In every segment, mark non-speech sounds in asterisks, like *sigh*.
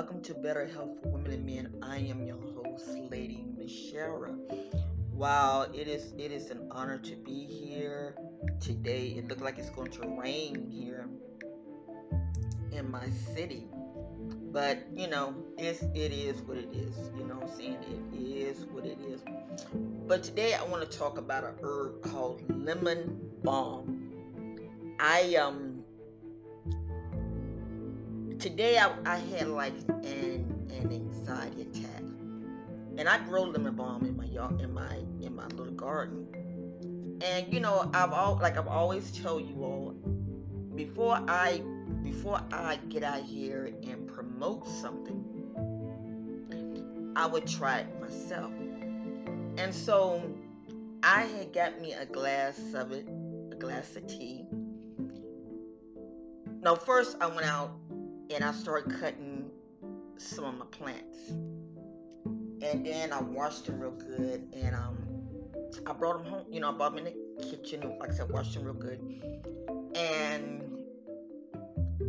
Welcome to Better Health for Women and Men. I am your host, Lady Michelle. Wow, it is it is an honor to be here today. It looks like it's going to rain here in my city. But you know, it's it is what it is. You know what I'm saying? It is what it is. But today I want to talk about a herb called lemon balm. I um today I, I had like an an anxiety attack, and I grow lemon balm in my yard in my in my little garden. And you know I've all like I've always told you all before I before I get out here and promote something, I would try it myself. And so I had got me a glass of it, a glass of tea. Now first I went out and I started cutting some of my plants. And then I washed them real good, and um, I brought them home. You know, I brought them in the kitchen, like I said, washed them real good, and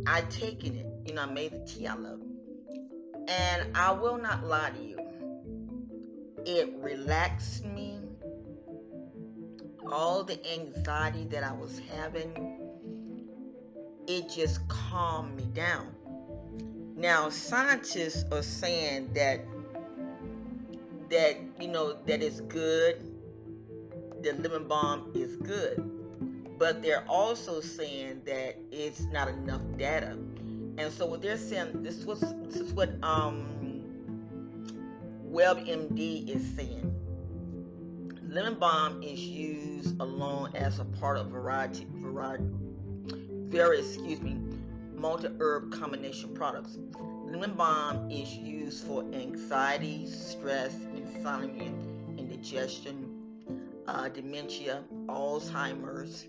I taken it. You know, I made the tea I love, and I will not lie to you, it relaxed me. All the anxiety that I was having, it just calmed me down now, scientists are saying that that you know that it's good. The lemon balm is good, but they're also saying that it's not enough data. And so what they're saying, this was this is what um, WebMD is saying. Lemon balm is used alone as a part of variety, variety, very excuse me, multi-herb combination products. Lemon balm is used for anxiety, stress, insomnia, indigestion, uh, dementia, Alzheimer's,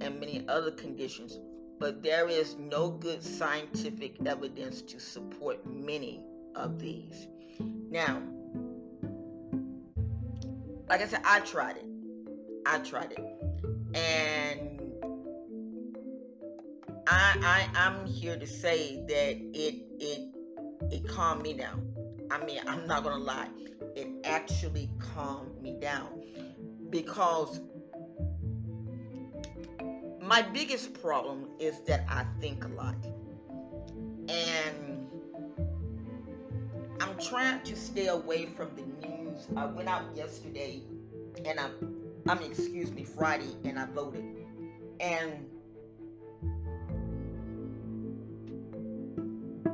and many other conditions. But there is no good scientific evidence to support many of these. Now, like I said, I tried it. I tried it. And I, I I'm here to say that it it it calmed me down. I mean, I'm not gonna lie, it actually calmed me down because my biggest problem is that I think a lot, and I'm trying to stay away from the news. I went out yesterday, and I, I mean, excuse me, Friday, and I voted, and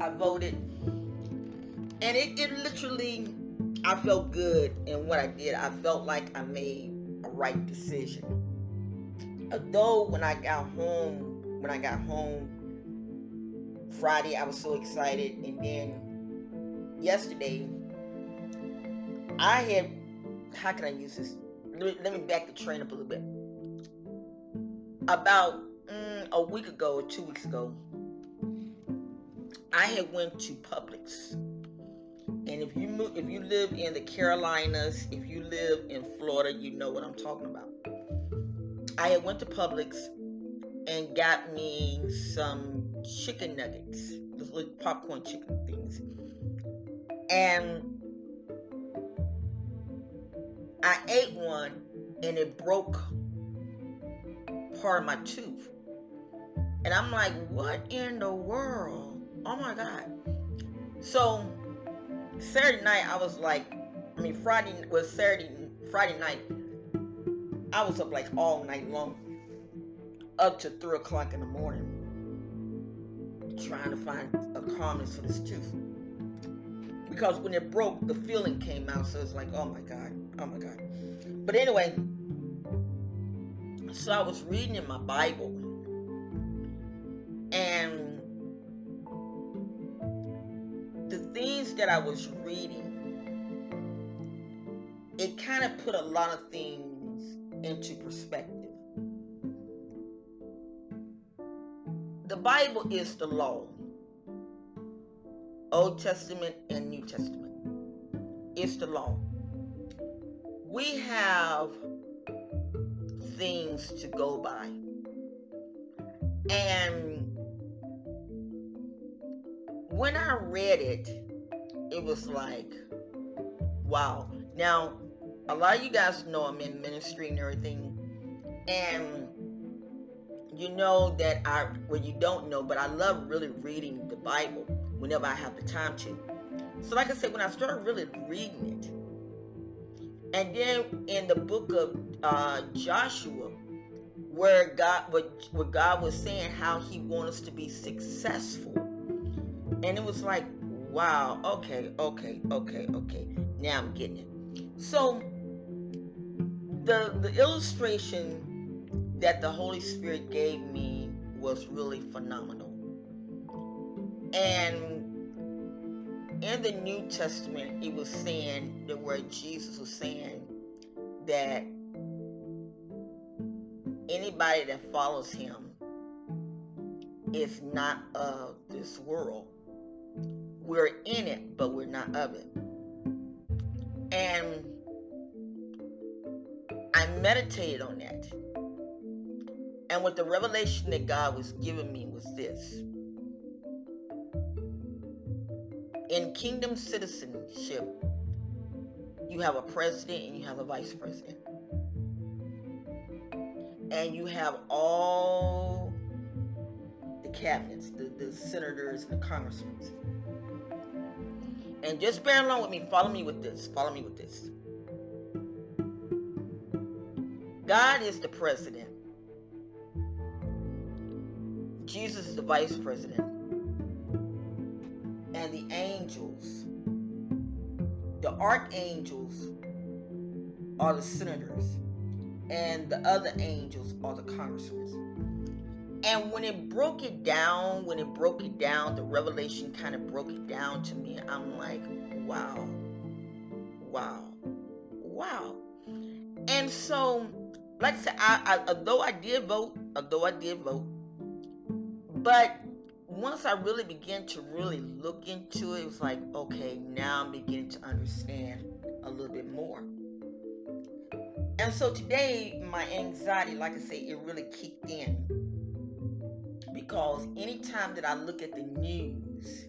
I voted, and it, it literally, I felt good in what I did. I felt like I made a right decision. Although when I got home, when I got home Friday, I was so excited, and then yesterday, I had. How can I use this? Let me back the train up a little bit. About mm, a week ago, or two weeks ago, I had went to Publix. And if you move, if you live in the Carolinas, if you live in Florida, you know what I'm talking about. I had went to Publix and got me some chicken nuggets, those little popcorn chicken things. And I ate one and it broke part of my tooth. And I'm like, what in the world? Oh my God. So Saturday night, I was like, I mean, Friday was Saturday, Friday night. I was up like all night long, up to three o'clock in the morning, trying to find a calmness for this tooth. Because when it broke, the feeling came out, so it's like, oh my God, oh my God. But anyway, so I was reading in my Bible, that I was reading, it kind of put a lot of things into perspective. The Bible is the law, Old Testament and New Testament. It's the law. We have things to go by. And when I read it, it was like, wow. Now, a lot of you guys know I'm in ministry and everything, and you know that I, well, you don't know, but I love really reading the Bible whenever I have the time to. So, like I said, when I started really reading it, and then in the book of uh, Joshua, where God, what, what God was saying, how He wants us to be successful, and it was like, wow, okay, okay, okay, okay. Now I'm getting it. So the the illustration that the Holy Spirit gave me was really phenomenal. And in the New Testament, it was saying that where Jesus was saying that anybody that follows him is not of this world. We're in it, but we're not of it. And I meditated on that. And what the revelation that God was giving me was this in kingdom citizenship, you have a president and you have a vice president. And you have all the cabinets, the, the senators and the congressmen. And just bear along with me, follow me with this, follow me with this. God is the president. Jesus is the vice president and the angels, the archangels are the senators, and the other angels are the congressmen. And when it broke it down, when it broke it down, the revelation kind of broke it down to me. I'm like, wow, wow, wow. And so, like I said, I, I, although I did vote, although I did vote, but once I really began to really look into it, it was like, okay, now I'm beginning to understand a little bit more. And so today, my anxiety, like I say, it really kicked in because anytime that I look at the news,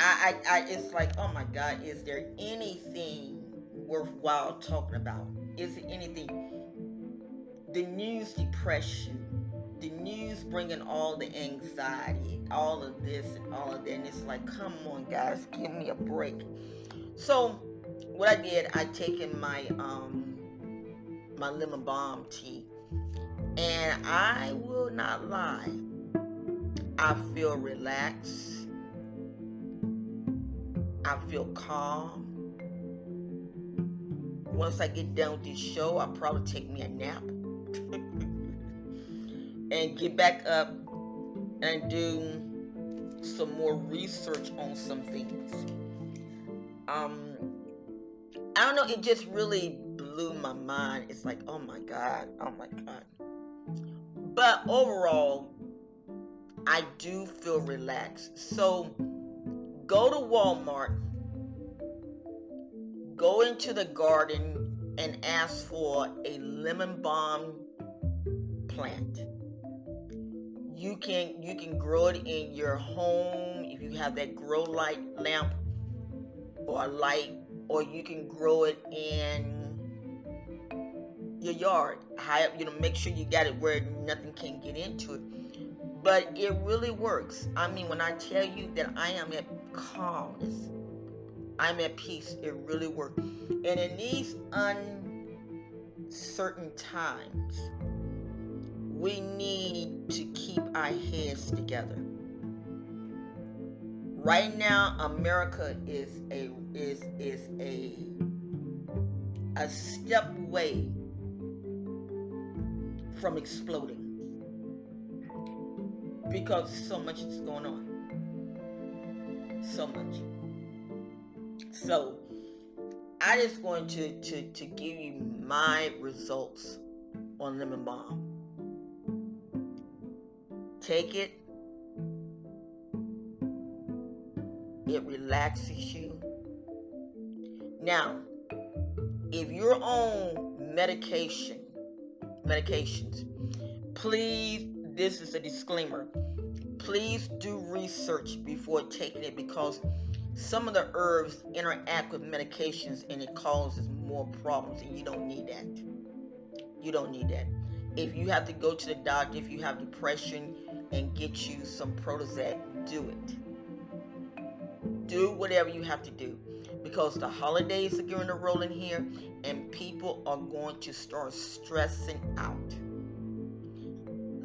I, I, I it's like, oh my God, is there anything worthwhile talking about? Is it anything? The news depression, the news bringing all the anxiety, all of this and all of that. And it's like, come on, guys, give me a break. So, what I did, I taken my um my lemon balm tea, and I will not lie, I feel relaxed. I feel calm. Once I get done with this show, I'll probably take me a nap. *laughs* and get back up and do some more research on some things. Um, I don't know, it just really blew my mind. It's like, oh my God, oh my God. But overall, I do feel relaxed. So go to Walmart, go into the garden and ask for a lemon balm plant you can you can grow it in your home if you have that grow light lamp or light or you can grow it in your yard. High up you know make sure you got it where nothing can get into it. But it really works. I mean when i tell you that i am at calmness i'm at peace it really works. And in these uncertain times we need to keep our heads together. Right now, America is a is is a a step away from exploding because so much is going on. So much. So I just going to, to, to give you my results on lemon balm. Take it. It relaxes you. Now, if you're on medication, medications, please, this is a disclaimer. please do research before taking it because some of the herbs interact with medications and it causes more problems and you don't need that. You don't need that. If you have to go to the doctor if you have depression and get you some prozac do it. Do whatever you have to do because the holidays are going to roll in here and people are going to start stressing out.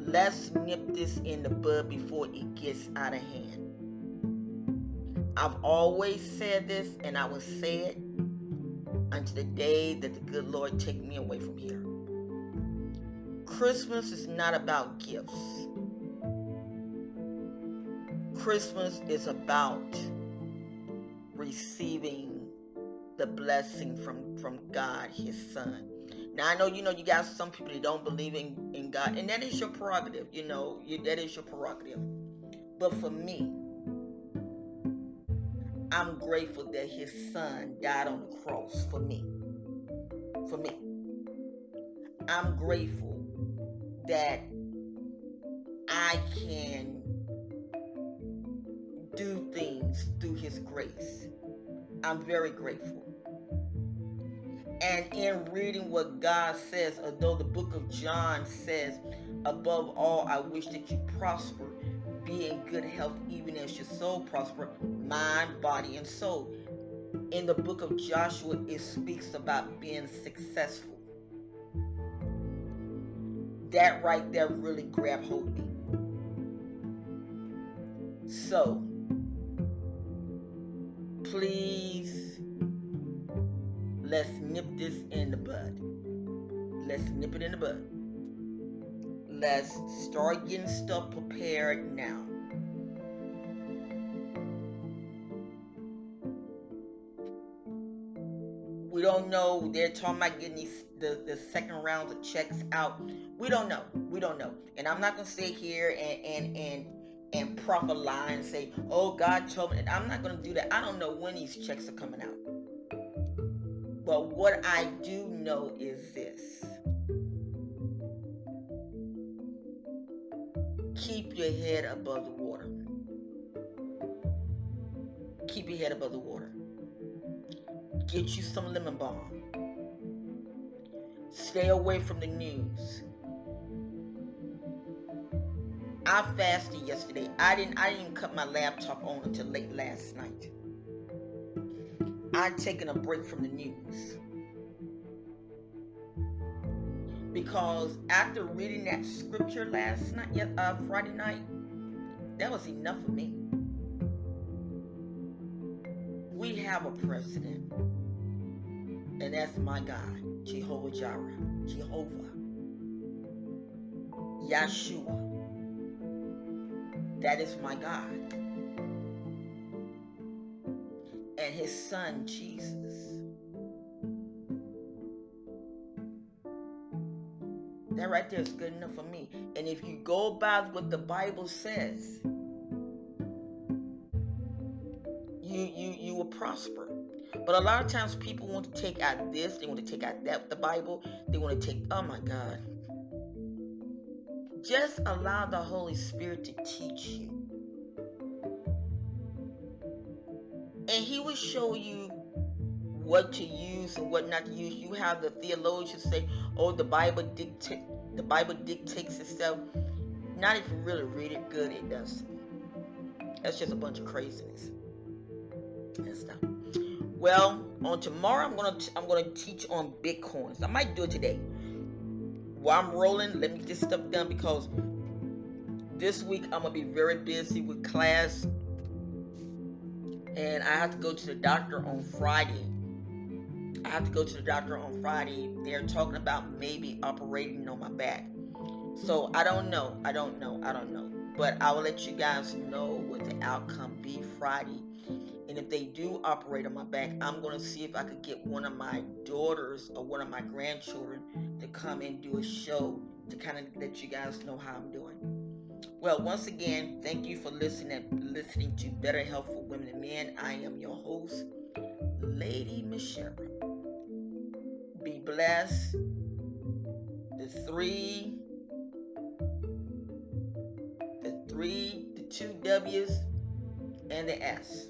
Let's nip this in the bud before it gets out of hand. I've always said this and I will say it until the day that the good Lord take me away from here. Christmas is not about gifts. Christmas is about receiving the blessing from from God, His Son. Now I know you know you got some people that don't believe in, in God, and that is your prerogative. You know you, that is your prerogative. But for me, I'm grateful that His Son died on the cross for me. For me, I'm grateful that I can do things through His grace. I'm very grateful. And in reading what God says, although the book of John says, above all, I wish that you prosper, be in good health, even as your soul prosper, mind, body, and soul. In the book of Joshua, it speaks about being successful. That right there really grabbed hold of me. So, please let's nip this in the bud. Let's nip it in the bud. Let's start getting stuff prepared now. We don't know. They're talking about getting these, the, the second rounds of checks out. We don't know. We don't know. And I'm not gonna sit here and and and and proper lie and say, oh, God told me. I'm not to do that. I don't know when these checks are coming out. But what I do know is this keep your head above the water. Keep your head above the water. Get you some lemon balm. Stay away from the news I fasted yesterday. I didn't I didn't cut my laptop on until late last night. I'd taken a break from the news. Because after reading that scripture last night, uh, Friday night, that was enough for me. We have a president, and that's my God, Jehovah Jireh, Jehovah, Yeshua. That is my God. His son, Jesus. That right there is good enough for me. And if you go by what the Bible says, you you you will prosper. But a lot of times people want to take out this, they want to take out that the Bible, they want to take oh my God. Just allow the Holy Spirit to teach you. Show you what to use and what not to use. You have the theologians say, "Oh, the Bible dictate the Bible dictates itself." Not if you really read it good, it does. That's just a bunch of craziness and stuff. Well, on tomorrow I'm gonna t- I'm gonna teach on bitcoins. I might do it today while I'm rolling, let me get this stuff done because this week I'm gonna be very busy with class, and I have to go to the doctor on Friday. I have to go to the doctor on Friday. They're talking about maybe operating on my back. So I don't know. I don't know. I don't know. But I will let you guys know what the outcome be Friday. And if they do operate on my back, I'm going to see if I could get one of my daughters or one of my grandchildren to come and do a show to kind of let you guys know how I'm doing. Well, once again, thank you for listening listening to Better Health for Women and Men. I am your host, Lady Michelle. Be blessed. The three, the three, the two W's and the S.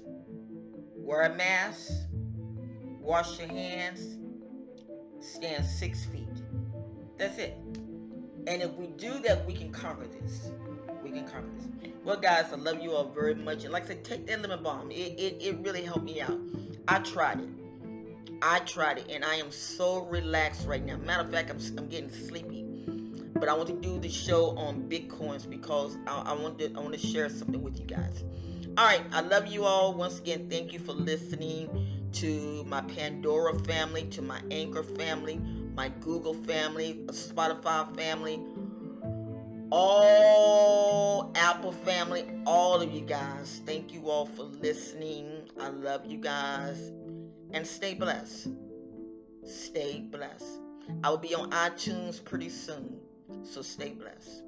Wear a mask, wash your hands, stand six feet. That's it. And if we do that, we can conquer this. We can. Well, guys, I love you all very much. And like I said, take that lemon balm. It, it, it really helped me out. I tried it. I tried it, and I am so relaxed right now. Matter of fact, I'm, I'm getting sleepy. But I want to do the show on Bitcoins because I, I want to I want to share something with you guys. All right, I love you all. Once again, thank you for listening to my Pandora family, to my Anchor family, my Google family, a Spotify family, all Apple family, all of you guys. Thank you all for listening. I love you guys. And stay blessed. Stay blessed. I will be on iTunes pretty soon. So stay blessed.